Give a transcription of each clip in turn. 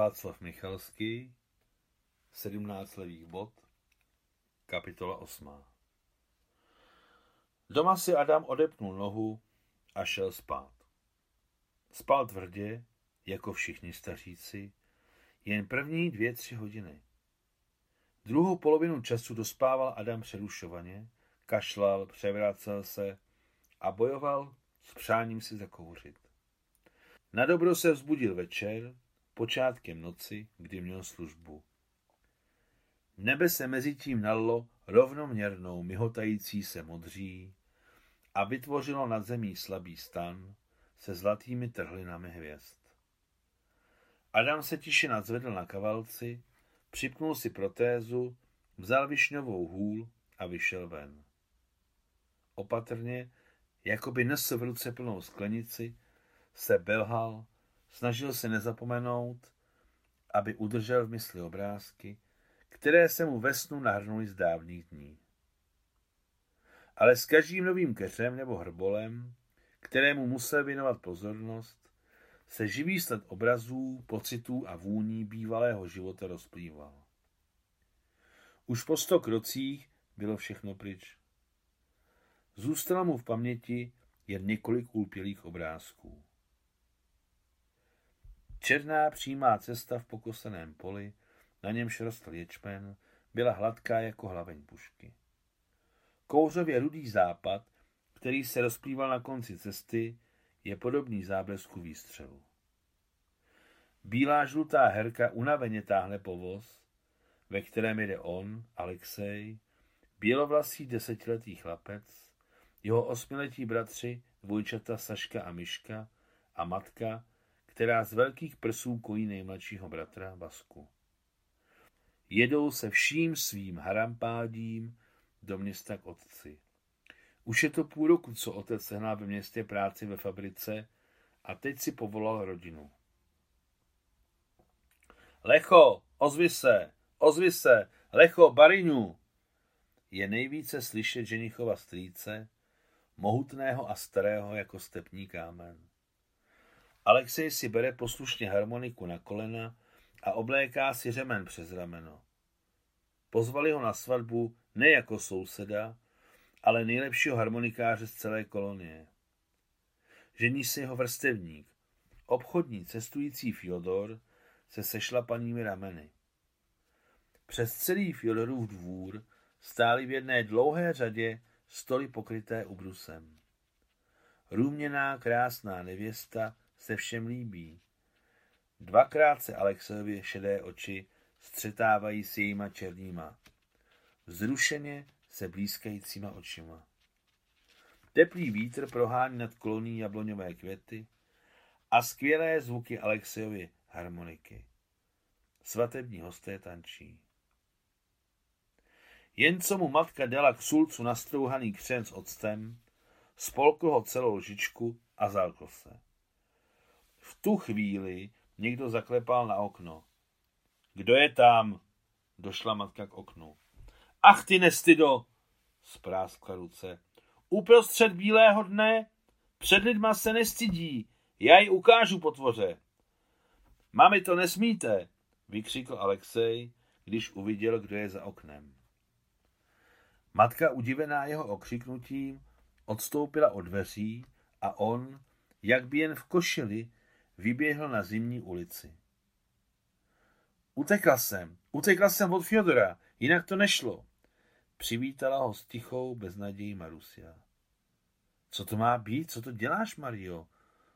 Václav Michalský, 17 levých bod, kapitola 8. Doma si Adam odepnul nohu a šel spát. Spal tvrdě, jako všichni staříci, jen první dvě, tři hodiny. Druhou polovinu času dospával Adam přerušovaně, kašlal, převracel se a bojoval s přáním si zakouřit. Na dobro se vzbudil večer, počátkem noci, kdy měl službu. Nebe se mezi tím nalilo rovnoměrnou myhotající se modří a vytvořilo nad zemí slabý stan se zlatými trhlinami hvězd. Adam se tiše nadzvedl na kavalci, připnul si protézu, vzal višňovou hůl a vyšel ven. Opatrně, jako by nesl v ruce plnou sklenici, se belhal, snažil se nezapomenout, aby udržel v mysli obrázky, které se mu ve snu nahrnuly z dávných dní. Ale s každým novým keřem nebo hrbolem, kterému musel věnovat pozornost, se živý sled obrazů, pocitů a vůní bývalého života rozplýval. Už po sto krocích bylo všechno pryč. Zůstalo mu v paměti jen několik úlpělých obrázků. Černá přímá cesta v pokoseném poli, na němž rostl ječmen, byla hladká jako hlaveň pušky. Kouřově rudý západ, který se rozplýval na konci cesty, je podobný záblesku výstřelu. Bílá žlutá herka unaveně táhne povoz, ve kterém jede on, Alexej, bělovlasý desetiletý chlapec, jeho osmiletí bratři, dvojčata Saška a Miška a matka, která z velkých prsů kojí nejmladšího bratra Vasku. Jedou se vším svým harampádím do města k otci. Už je to půl roku, co otec sehnal ve městě práci ve fabrice a teď si povolal rodinu. Lecho, ozvi se, ozvi se, Lecho, Bariňu! Je nejvíce slyšet ženichova strýce, mohutného a starého jako stepní kámen. Alexej si bere poslušně harmoniku na kolena a obléká si řemen přes rameno. Pozvali ho na svatbu ne jako souseda, ale nejlepšího harmonikáře z celé kolonie. Žení se jeho vrstevník, obchodní cestující Fyodor se sešlapanými rameny. Přes celý Fyodorův dvůr stály v jedné dlouhé řadě stoly pokryté ubrusem. Růměná krásná nevěsta se všem líbí. Dvakrát se Alexovi šedé oči střetávají s jejíma černýma. Vzrušeně se blízkajícíma očima. Teplý vítr prohání nad koloní jabloňové květy a skvělé zvuky Alexejovy harmoniky. Svatební hosté tančí. Jen co mu matka dala k sulcu nastrouhaný křen s octem, spolkl ho celou lžičku a zalkl se. V tu chvíli někdo zaklepal na okno. Kdo je tam? Došla matka k oknu. Ach ty nestydo, spráskla ruce. Uprostřed bílého dne? Před lidma se nestydí. Já ji ukážu potvoře. Mami, to nesmíte, vykřikl Alexej, když uviděl, kdo je za oknem. Matka, udivená jeho okřiknutím, odstoupila od dveří a on, jak by jen v košili, vyběhl na zimní ulici. Utekla jsem, utekla jsem od Fjodora, jinak to nešlo. Přivítala ho s tichou beznadějí Marusia. Co to má být? Co to děláš, Mario?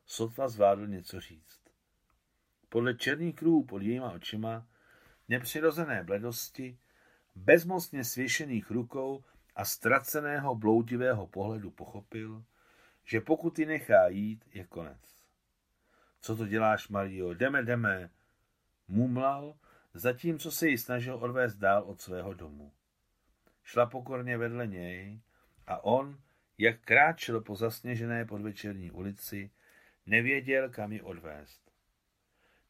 Sotva zvládl něco říct. Podle černých kruhů pod jejíma očima, nepřirozené bledosti, bezmocně svěšených rukou a ztraceného bloudivého pohledu pochopil, že pokud ji nechá jít, je konec. Co to děláš, Mario? Jdeme, jdeme. Mumlal, zatímco se ji snažil odvést dál od svého domu. Šla pokorně vedle něj a on, jak kráčel po zasněžené podvečerní ulici, nevěděl, kam ji odvést.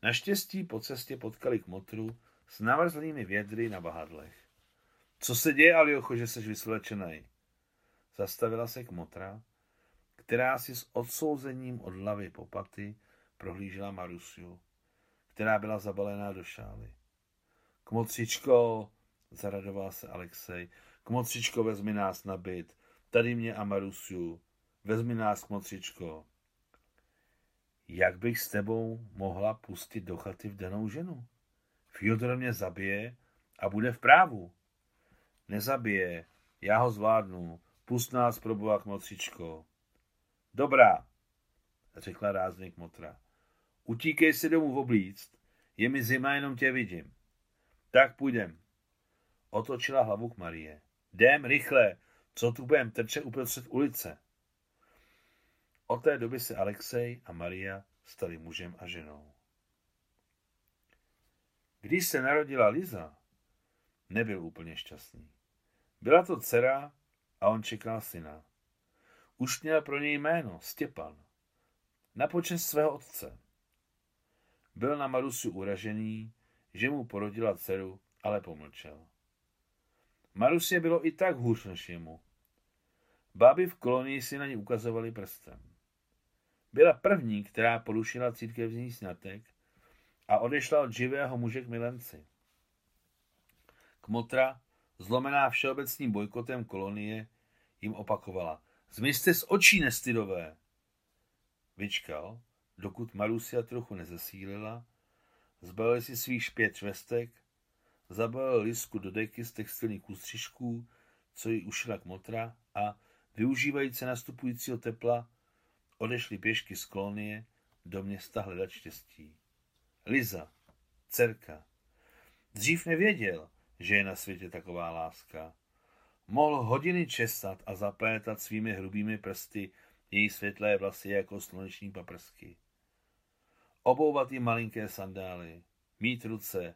Naštěstí po cestě potkali k motru s navrzlými vědry na bahadlech. Co se děje, Aliocho, že jsi vysvlečený? Zastavila se k motra, která si s odsouzením od hlavy po paty prohlížela Marusiu, která byla zabalená do šály. Kmotřičko, zaradoval se Alexej, kmotřičko, vezmi nás na byt, tady mě a Marusiu, vezmi nás, kmotřičko. Jak bych s tebou mohla pustit do chaty v danou ženu? Fyodor mě zabije a bude v právu. Nezabije, já ho zvládnu, pust nás pro boha. Dobrá, řekla rázně kmotra. Utíkej si domů v oblíct, je mi zima, jenom tě vidím. Tak půjdem. Otočila hlavu k Marie. Jdem, rychle, co tu budem trče uprostřed ulice. Od té doby se Alexej a Maria stali mužem a ženou. Když se narodila Liza, nebyl úplně šťastný. Byla to dcera a on čekal syna. Už měl pro něj jméno Stěpan. Na počest svého otce. Byl na Marusu uražený, že mu porodila dceru, ale pomlčel. Marusie bylo i tak hůř než jemu. Báby v kolonii si na ní ukazovali prstem. Byla první, která porušila církevní sňatek a odešla od živého muže k milenci. Kmotra, zlomená všeobecným bojkotem kolonie, jim opakovala. Zmizte z očí, nestydové! Vyčkal, dokud Marusia trochu nezesílila, zbalil si svých špět švestek, zabalil lisku do deky z textilních kustřišků, co jí ušila kmotra a, využívající nastupujícího tepla, odešli pěšky z kolonie do města hledat štěstí. Liza, dcerka. Dřív nevěděl, že je na světě taková láska. Mohl hodiny česat a zaplétat svými hrubými prsty její světlé vlasy jako sluneční paprsky. Obouvat jí malinké sandály, mít ruce,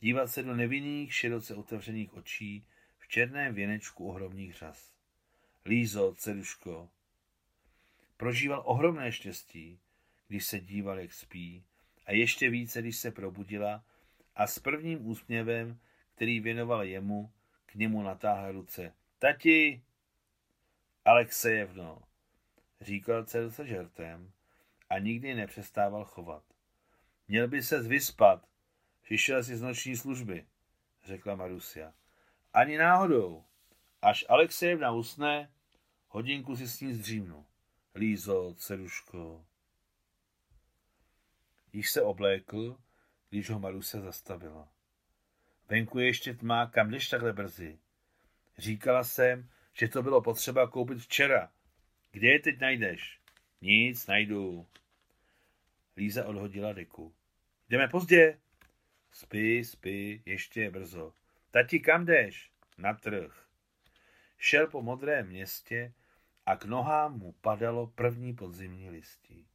dívat se do nevinných, široce otevřených očí v černém věnečku ohromných řas. Lízo, ceduško. Prožíval ohromné štěstí, když se díval, jak spí, a ještě více, když se probudila a s prvním úsměvem, který věnoval jemu, k němu natáhl ruce. Tati! Alexejevno, říkal se žertem a nikdy nepřestával chovat. Měl by se vyspat, přišel si z noční služby, řekla Marusia. Ani náhodou. Až Alexejevna usne, hodinku si s ní zdřímnu. Lízo, ceruško. Již se oblékl, když ho Marusia zastavila. Venku je ještě tma, kam jdeš takhle brzy? Říkala jsem, že to bylo potřeba koupit včera. Kde je teď najdeš? Nic, najdu. Líza odhodila deku. Jdeme pozdě. Spí, spí, ještě je brzo. Tati, kam jdeš? Na trh. Šel po modrém městě a k nohám mu padalo první podzimní listí.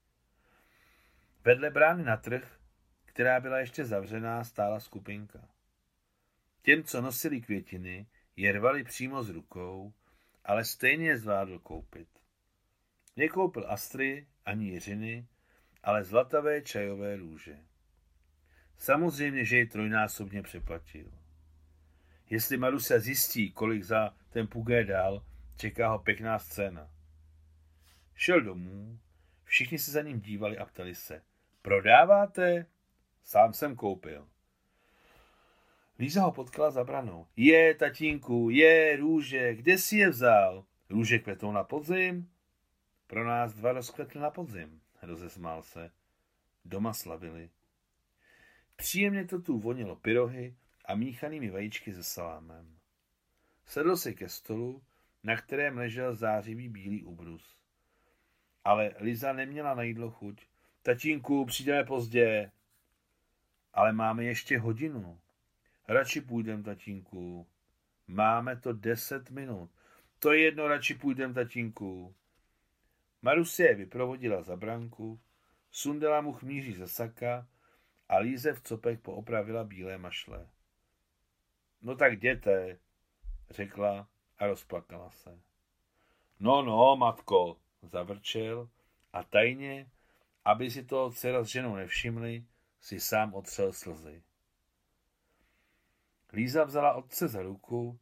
Vedle brány na trh, která byla ještě zavřená, stála skupinka. Těm, co nosili květiny, je rvali přímo z rukou, ale stejně je zvládl koupit. Nekoupil astry ani jiřiny, ale zlatavé čajové růže. Samozřejmě, že ji trojnásobně přeplatil. Jestli Marusa zjistí, kolik za ten pugé dal, čeká ho pěkná scéna. Šel domů, všichni se za ním dívali a ptali se. Prodáváte? Sám jsem koupil. Líza ho potkala za branou. Je, tatínku, je, růže, kde si je vzal? Růže kvetou na podzim? Pro nás dva rozkvetly na podzim, rozesmál se. Doma slavili. Příjemně to tu vonilo pyrohy a míchanými vajíčky se salámem. Sedl si ke stolu, na kterém ležel zářivý bílý ubrus. Ale Liza neměla na jídlo chuť. Tatínku, přijdeme pozdě. Ale máme ještě hodinu. Radši půjdem, tatínku. Máme to deset minut. To je jedno, radši půjdem, tatínku. Marusie vyprovodila za branku, sundala mu chmíří ze saka a Líze v copech poopravila bílé mašle. No tak jděte, řekla a rozplakala se. No, no, matko, zavrčel a tajně, aby si to dcera s ženou nevšimli, si sám otřel slzy. Líza vzala otce za ruku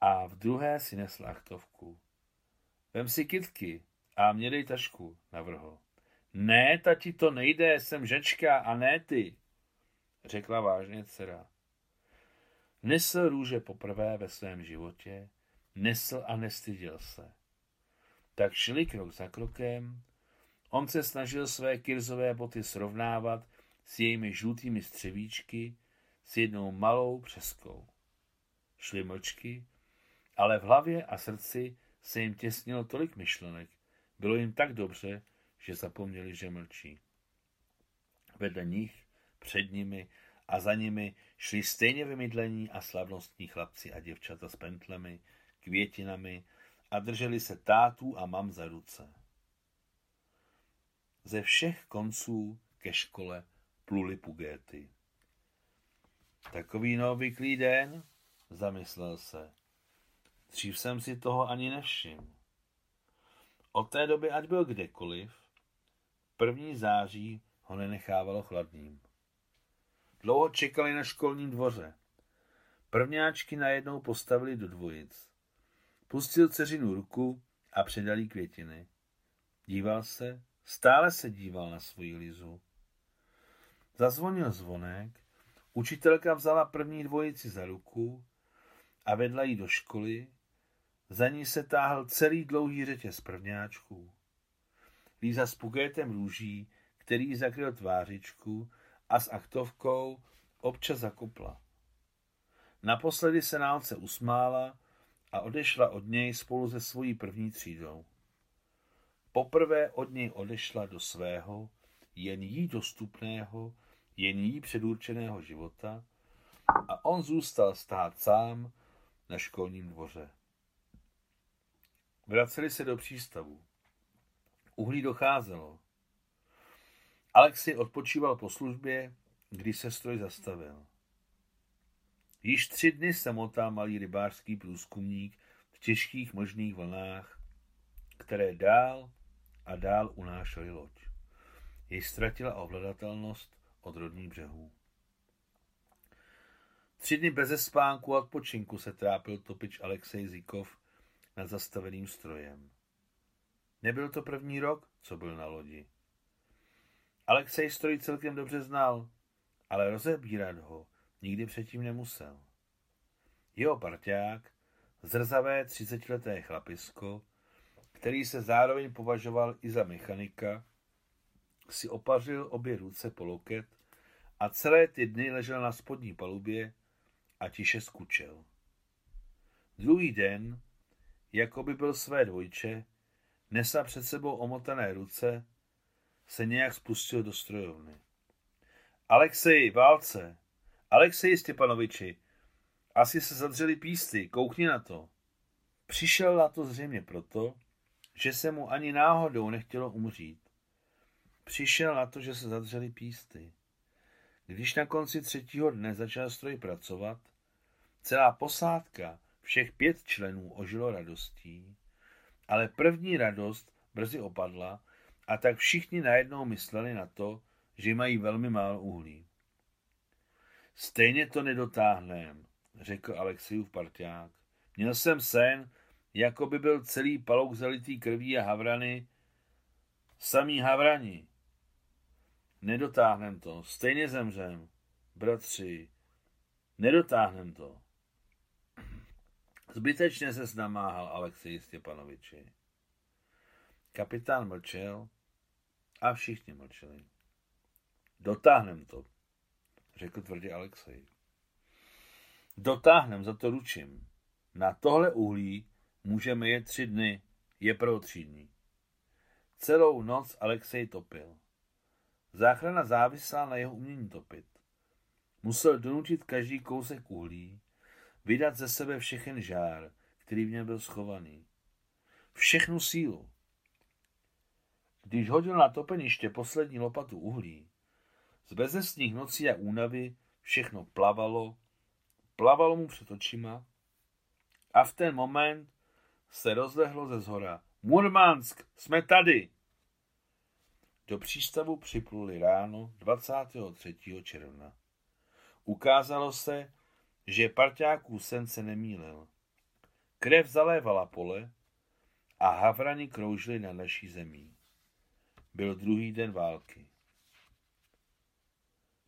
a v druhé si nesla achtovku. Vem si kytky a mě dej tašku, navrhl. Ne, tati, to nejde, jsem žečka a ne ty. řekla vážně dcera. Nesl růže poprvé ve svém životě, nesl a nestyděl se. Tak šli krok za krokem, on se snažil své kirzové boty srovnávat s jejími žlutými střevíčky s jednou malou přeskou. Šli mlčky, ale v hlavě a srdci se jim těsnilo tolik myšlenek, bylo jim tak dobře, že zapomněli, že mlčí. Vedle nich, před nimi a za nimi šli stejně vymydlení a slavnostní chlapci a děvčata s pentlemi, květinami a drželi se tátů a mam za ruce. Ze všech konců ke škole pluli pugéty. Takový neobvyklý den, zamyslel se. Dřív jsem si toho ani nevšiml. Od té doby, ať byl kdekoliv, první září ho nenechávalo chladným. Dlouho čekali na školním dvoře. Prvňáčky najednou postavili do dvojic. Pustil dceřinu ruku a předal květiny. Díval se, stále se díval na svoji lizu. Zazvonil zvonek, učitelka vzala první dvojici za ruku a vedla ji do školy, za ní se táhl celý dlouhý řetěz prvňáčků. Líza s pukétem růží, který zakryl tvářičku a s aktovkou občas zakopla. Naposledy se nálce usmála a odešla od něj spolu se svojí první třídou. Poprvé od něj odešla do svého, jen jí dostupného, jen jí předurčeného života a on zůstal stát sám na školním dvoře. Vraceli se do přístavu. Uhlí docházelo. Alexi odpočíval po službě, kdy se stroj zastavil. Již tři dny se motal malý rybářský průzkumník v těžkých možných vlnách, které dál a dál unášely loď. Jej ztratila ovladatelnost od rodných břehů. Tři dny bez spánku a odpočinku se trápil topič Alexej Zikov nad zastaveným strojem. Nebyl to první rok, co byl na lodi. Alexej stroj celkem dobře znal, ale rozebírat ho nikdy předtím nemusel. Jeho parťák, zrzavé třicetileté chlapisko, který se zároveň považoval i za mechanika, si opařil obě ruce po loket a celé ty dny ležel na spodní palubě a tiše skučel. Druhý den, jako by byl své dvojče, nesa před sebou omotané ruce, se nějak spustil do strojovny. Alexej, válce! Alexej Stěpanoviči, asi se zadřeli písty, koukni na to. Přišel na to zřejmě proto, že se mu ani náhodou nechtělo umřít. Přišel na to, že se zadřeli písty. Když na konci třetího dne začal stroj pracovat, celá posádka, všech pět členů ožilo radostí, ale první radost brzy opadla a tak všichni najednou mysleli na to, že mají velmi málo uhlí. Stejně to nedotáhnem, řekl Alexejův parťák. Měl jsem sen, jako by byl celý palouk zalitý krví a havrany, samý havrani. Nedotáhnem to, stejně zemřem, bratři, nedotáhnem to. Zbytečně se namáhal Alexej Stěpanoviči. Kapitán mlčel a všichni mlčeli. Dotáhnem to, řekl tvrdě Alexej. Dotáhnem, za to ručím. Na tohle uhlí můžeme jet tři dny, je pro tři dny. Celou noc Alexej topil. Záchrana závisela na jeho umění topit. Musel donutit každý kousek uhlí, vydat ze sebe všechen žár, který v něm byl schovaný. Všechnu sílu. Když hodil na topeniště poslední lopatu uhlí, z bezesních nocí a únavy všechno plavalo, plavalo mu před očima a v ten moment se rozlehlo ze zhora. Murmansk, jsme tady! Do přístavu připluli ráno 23. června. Ukázalo se, že parťáků sen se nemýlil. Krev zalévala pole a havrani kroužili na naší zemí. Byl druhý den války.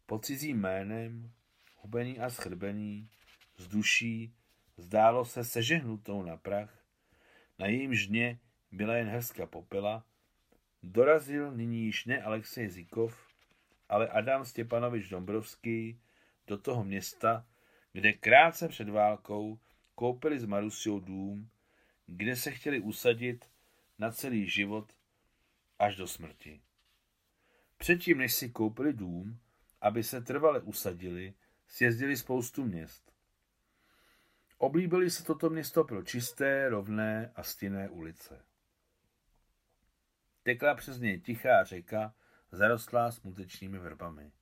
pod cizím jménem, hubený a schrbený, z duší, zdálo se sežehnutou na prach, na jejím žně byla jen hrstka popela, dorazil nyní již ne Alexej Zikov, ale Adam Stěpanovič Dombrovský do toho města, kde krátce před válkou koupili s Marusiou dům, kde se chtěli usadit na celý život až do smrti. Předtím, než si koupili dům, aby se trvale usadili, sjezdili spoustu měst. Oblíbili se toto město pro čisté, rovné a stinné ulice. Tekla přes něj tichá řeka, zarostlá smutečnými vrbami.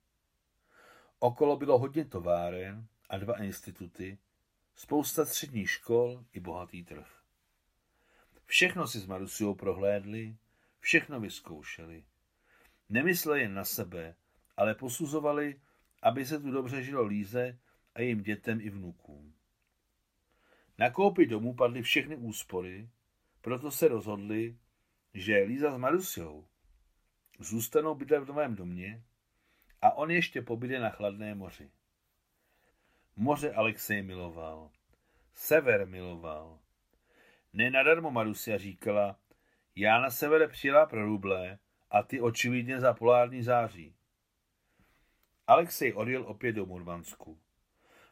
Okolo bylo hodně továren a dva instituty, spousta středních škol i bohatý trh. Všechno si s Marusiou prohlédli, všechno vyzkoušeli. Nemysleli jen na sebe, ale posuzovali, aby se tu dobře žilo Líze a jejím dětem i vnukům. Na koupi domu padly všechny úspory, proto se rozhodli, že Líza s Marusiou zůstanou bydlet v novém domě a on ještě pobyde na chladné moři. Moře Alexej miloval, sever miloval. Nenadarmo Marusia říkala, já na severe přijela pro ruble a ty očividně za polární září. Alexej odjel opět do Murmansku.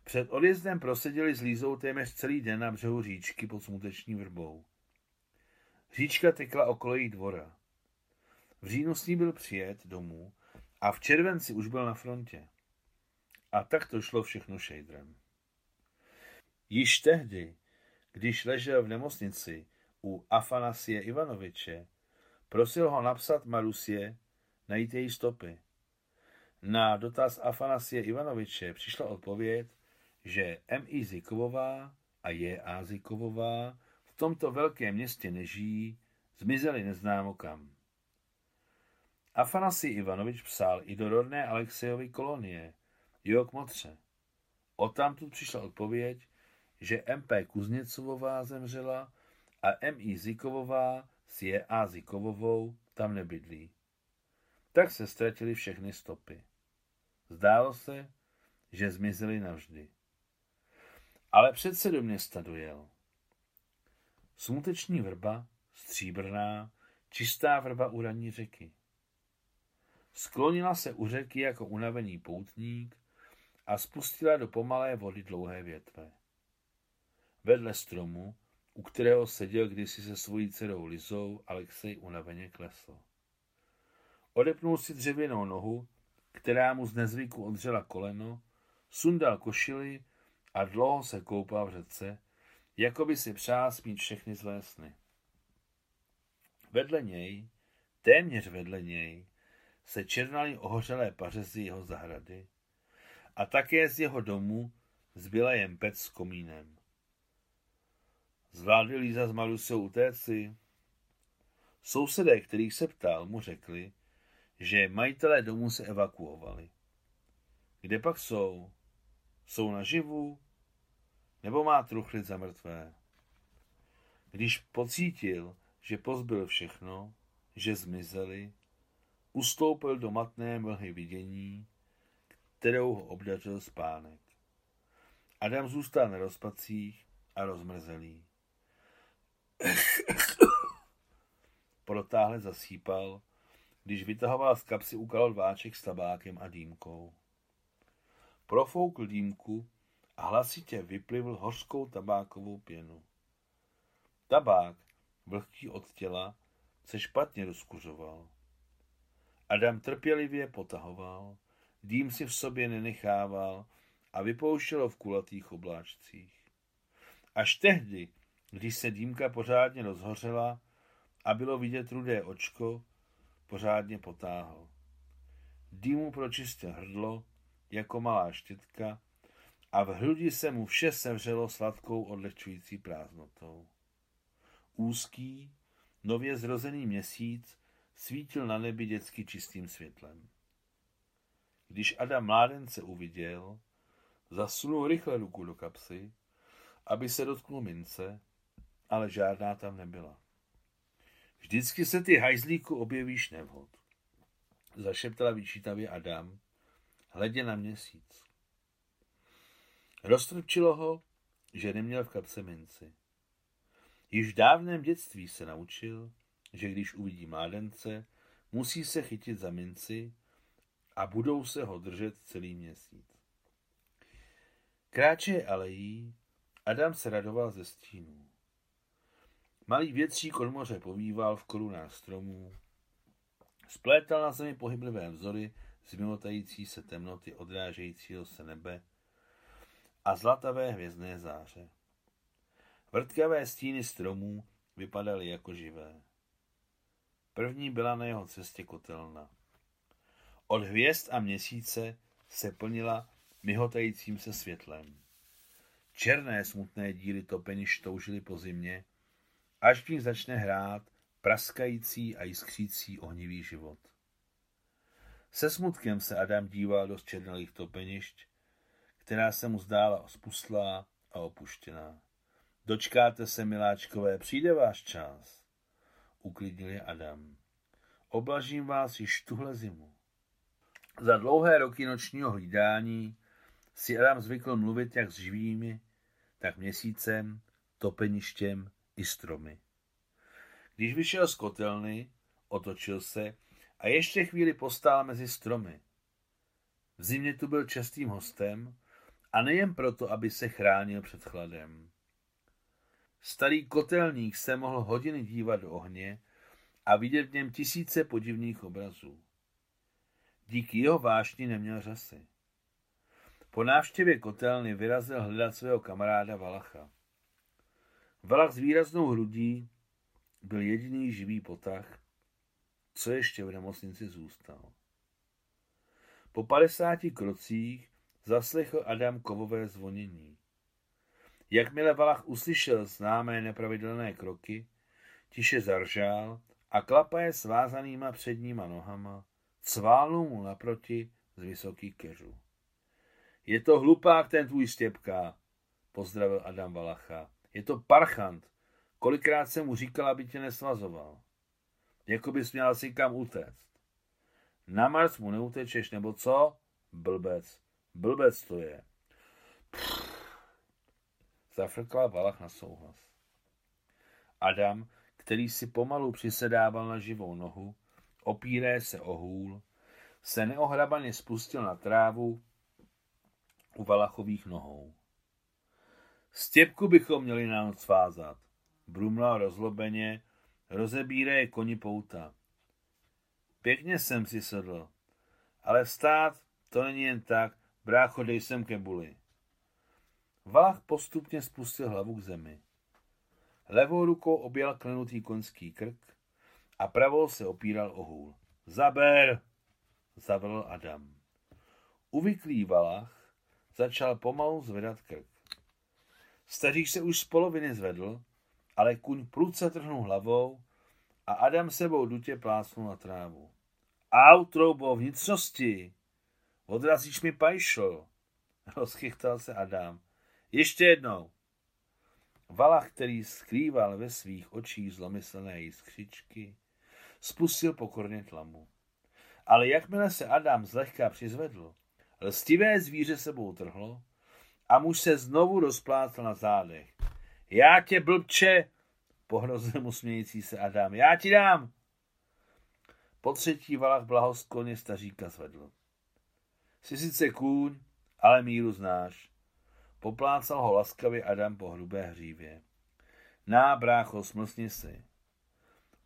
Před odjezdem proseděli s Lízou téměř celý den na břehu říčky pod smuteční vrbou. Říčka tekla okolo jejich dvora. V říjnu s ní byl přijet domů a v červenci už byl na frontě. A tak to šlo všechno šejdrem. Již tehdy, když ležel v nemocnici u Afanasie Ivanoviče, prosil ho napsat Marusie, najít její stopy. Na dotaz Afanasie Ivanoviče přišla odpověď, že M.I. Zikovová a J.A. Zikovová v tomto velkém městě nežijí, zmizeli neznámo kam. Afanasi Ivanovič psal i do rodné Alexejovy kolonie, jo k Motře. Odtamtud přišla odpověď, že MP Kuzněcovová zemřela a M.I. Zikovová s J.A. Zikovovou tam nebydlí. Tak se ztratili všechny stopy. Zdálo se, že zmizeli navždy. Ale přece do města dojel. Smuteční vrba, stříbrná, čistá vrba u raní řeky. Sklonila se u řeky jako unavený poutník a spustila do pomalé vody dlouhé větve. Vedle stromu, u kterého seděl kdysi se svojí dcerou Lizou, Alexej unaveně klesl. Odepnul si dřevěnou nohu, která mu z nezvyku odřela koleno, sundal košili a dlouho se koupal v řece, jako by si přál smít všechny své sny. Vedle něj, téměř vedle něj, se černaly ohořelé pařezy jeho zahrady a také z jeho domu zbyla jen pec s komínem. Zvládli Líza s Malusou utéci? Sousedé, kterých se ptal, mu řekli, že majitelé domu se evakuovali. Kde pak jsou? Jsou naživu? Nebo má truchlit za mrtvé? Když pocítil, že pozbyl všechno, že zmizeli, ustoupil do matné mlhy vidění, kterou ho obdařil spánek. Adam zůstal na rozpacích a rozmrzelý. Protáhle zasípal, když vytahoval z kapsy úkal váček s tabákem a dýmkou. Profoukl dýmku a hlasitě vyplivl hořkou tabákovou pěnu. Tabák, vlhký od těla, se špatně rozkuřoval. Adam trpělivě potahoval, dým si v sobě nenechával a vypouštělo v kulatých obláčcích. Až tehdy, když se dýmka pořádně rozhořela a bylo vidět rudé očko, pořádně potáhl. Dýmu pročistil hrdlo, jako malá štětka, a v hrudi se mu vše sevřelo sladkou odlehčující prázdnotou. Úzký, nově zrozený měsíc svítil na nebi dětsky čistým světlem. Když Adam mládence uviděl, zasunul rychle ruku do kapsy, aby se dotknul mince, ale žádná tam nebyla. Vždycky se ty hajzlíku objevíš nevhod. Zašeptala vyčítavě Adam hledě na měsíc. Roztrčilo ho, že neměl v kapse minci. Již v dávném dětství se naučil, že když uvidí mládence, musí se chytit za minci a budou se ho držet celý měsíc. Kráče alejí, Adam se radoval ze stínů. Malý větřík od moře povýval v korunách stromů, splétal na zemi pohyblivé vzory z se temnoty odrážejícího se nebe a zlatavé hvězdné záře. Vrtkavé stíny stromů vypadaly jako živé. První byla na jeho cestě kotelna. Od hvězd a měsíce se plnila myhotajícím se světlem. Černé smutné díly topeniš toužily po zimě, až v nich začne hrát praskající a jiskřící ohnivý život. Se smutkem se Adam díval do černalých topenišť, která se mu zdála spustlá a opuštěná. Dočkáte se, miláčkové, přijde váš čas, uklidnil je Adam. Oblažím vás již tuhle zimu. Za dlouhé roky nočního hlídání si Adam zvykl mluvit jak s živými, tak měsícem, topeništěm i stromy. Když vyšel z kotelny, otočil se a ještě chvíli postál mezi stromy. V zimě tu byl častým hostem a nejen proto, aby se chránil před chladem. Starý kotelník se mohl hodiny dívat do ohně a vidět v něm tisíce podivných obrazů. Díky jeho vášni neměl řasy. Po návštěvě kotelny vyrazil hledat svého kamaráda Valacha. Valach s výraznou hrudí byl jediný živý potah, co ještě v nemocnici zůstal. Po padesáti krocích zaslechl Adam kovové zvonění. Jakmile Valach uslyšel známé nepravidelné kroky, tiše zaržál a klapaje svázanýma předníma nohama cválnul mu naproti z vysokých keřů. Je to hlupák ten tvůj stěpka, pozdravil Adam Valacha. Je to parchant. Kolikrát jsem mu říkal, aby tě nesvazoval. Jako bys měl asi kam utéct. Na Mars mu neutečeš, nebo co? Blbec. Blbec to je. Zafrkla Valach na souhlas. Adam, který si pomalu přisedával na živou nohu, opíré se o hůl, se neohrabaně spustil na trávu u Valachových nohou. Stěpku bychom měli na noc svázat, brumlal rozlobeně, rozebíré koni pouta. Pěkně jsem si sedl, ale vstát to není jen tak, brácho, dej sem kebuli. Valach postupně spustil hlavu k zemi. Levou rukou objel klenutý konský krk a pravou se opíral o hůl. Zaber, zavelil Adam. Uvyklý Valach začal pomalu zvedat krk. Stařík se už z poloviny zvedl, ale kuň prudce trhnul hlavou a Adam sebou dutě plácnul na trávu. Au, troubo, vnitřnosti! Odrazíš mi pajšo! Rozchychtal se Adam. Ještě jednou. Valach, který skrýval ve svých očích zlomyslné jiskřičky, spustil pokorně tlamu. Ale jakmile se Adam zlehka přizvedl, lstivé zvíře sebou trhlo a muž se znovu rozplácal na zádech. Já tě, blbče, pohrozil mu smějící se Adam, já ti dám. Po třetí Valach blahoskloně staříka zvedl. Jsi sice kůň, ale míru znáš. Poplácal ho laskavě Adam po hrubé hřívě. Ná, brácho, smlsni si.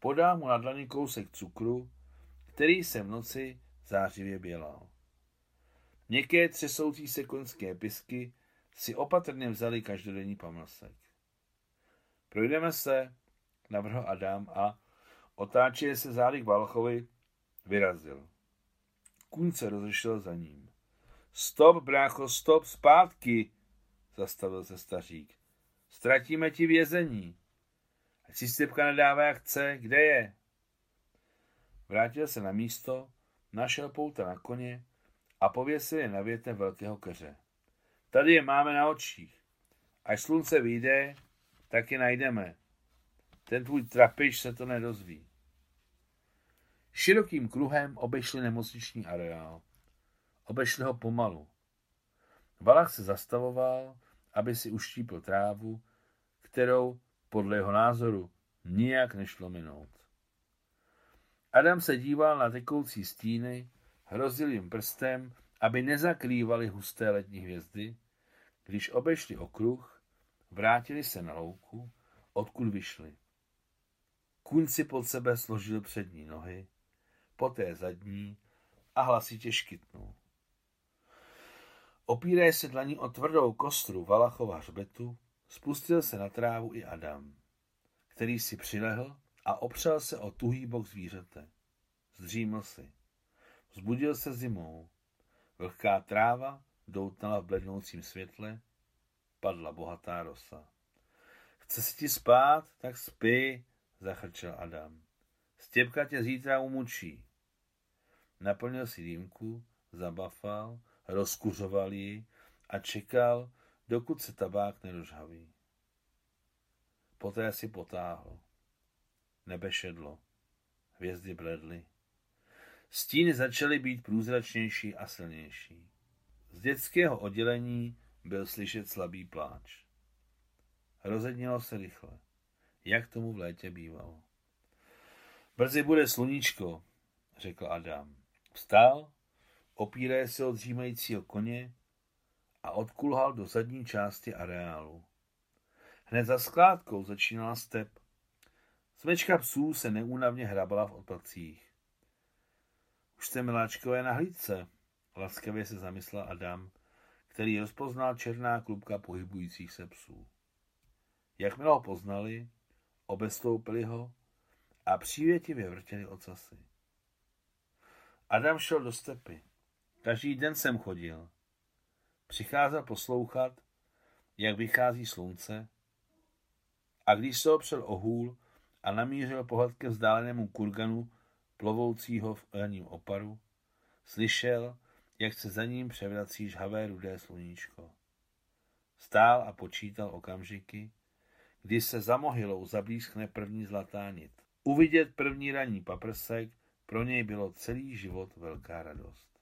Podá mu na dlaní kousek cukru, který se v noci zářivě bělal. Měkké třesoucí se koňské pisky si opatrně vzali každodenní pamlsek. Projdeme se, navrhl Adam a otáčeje se zády k Valchovi, vyrazil. Kůň se rozešel za ním. Stop, brácho, stop, zpátky, zastavil se stařík. Ztratíme ti vězení. Ať si Stepka nedává jak chce, kde je? Vrátil se na místo, našel pouta na koně a pověsil je na větem velkého keře. Tady je máme na očích. Až slunce vyjde, tak je najdeme. Ten tvůj trapiš se to nedozví. Širokým kruhem obešli nemocniční areál. Obešli ho pomalu. Valach se zastavoval, aby si uštípil trávu, kterou, podle jeho názoru, nijak nešlo minout. Adam se díval na tekoucí stíny, hrozil jim prstem, aby nezakrývali husté letní hvězdy, když obešli okruh, vrátili se na louku, odkud vyšli. Kůň si pod sebe složil přední nohy, poté zadní a hlasitě škytnul. Opíraje se dlaní o tvrdou kostru Valachova hřbetu, spustil se na trávu i Adam, který si přilehl a opřel se o tuhý bok zvířete. Zdříml si. Vzbudil se zimou. Vlhká tráva doutnala v blednoucím světle, padla bohatá rosa. Chce si ti spát, tak spí, zachrčel Adam. Stěpka tě zítra umučí. Naplnil si dýmku, zabafal, rozkuřoval ji a čekal, dokud se tabák nerožhaví. Poté si potáhl. Nebe šedlo. Hvězdy bledly. Stíny začaly být průzračnější a silnější. Z dětského oddělení byl slyšet slabý pláč. Rozednilo se rychle, jak tomu v létě bývalo. Brzy bude sluníčko, řekl Adam. Vstál, opíraje se od dřímajícího koně a odkulhal do zadní části areálu. Hned za skládkou začínala step. Smečka psů se neúnavně hrabala v odpacích. Už jste miláčkové na hlídce, laskavě se zamyslel Adam, který rozpoznal černá klubka pohybujících se psů. Jakmile ho poznali, obestoupili ho a přívětivě vrtěli ocasy. Adam šel do stepy. Každý den jsem chodil. Přicházel poslouchat, jak vychází slunce, a když se opřel o hůl a namířil pohled ke vzdálenému kurganu, plovoucího v raním oparu, slyšel, jak se za ním převrací žhavé rudé sluníčko. Stál a počítal okamžiky, kdy se za mohylou zablízkne první zlatá nit. Uvidět první ranní paprsek pro něj bylo celý život velká radost.